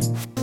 Ciao.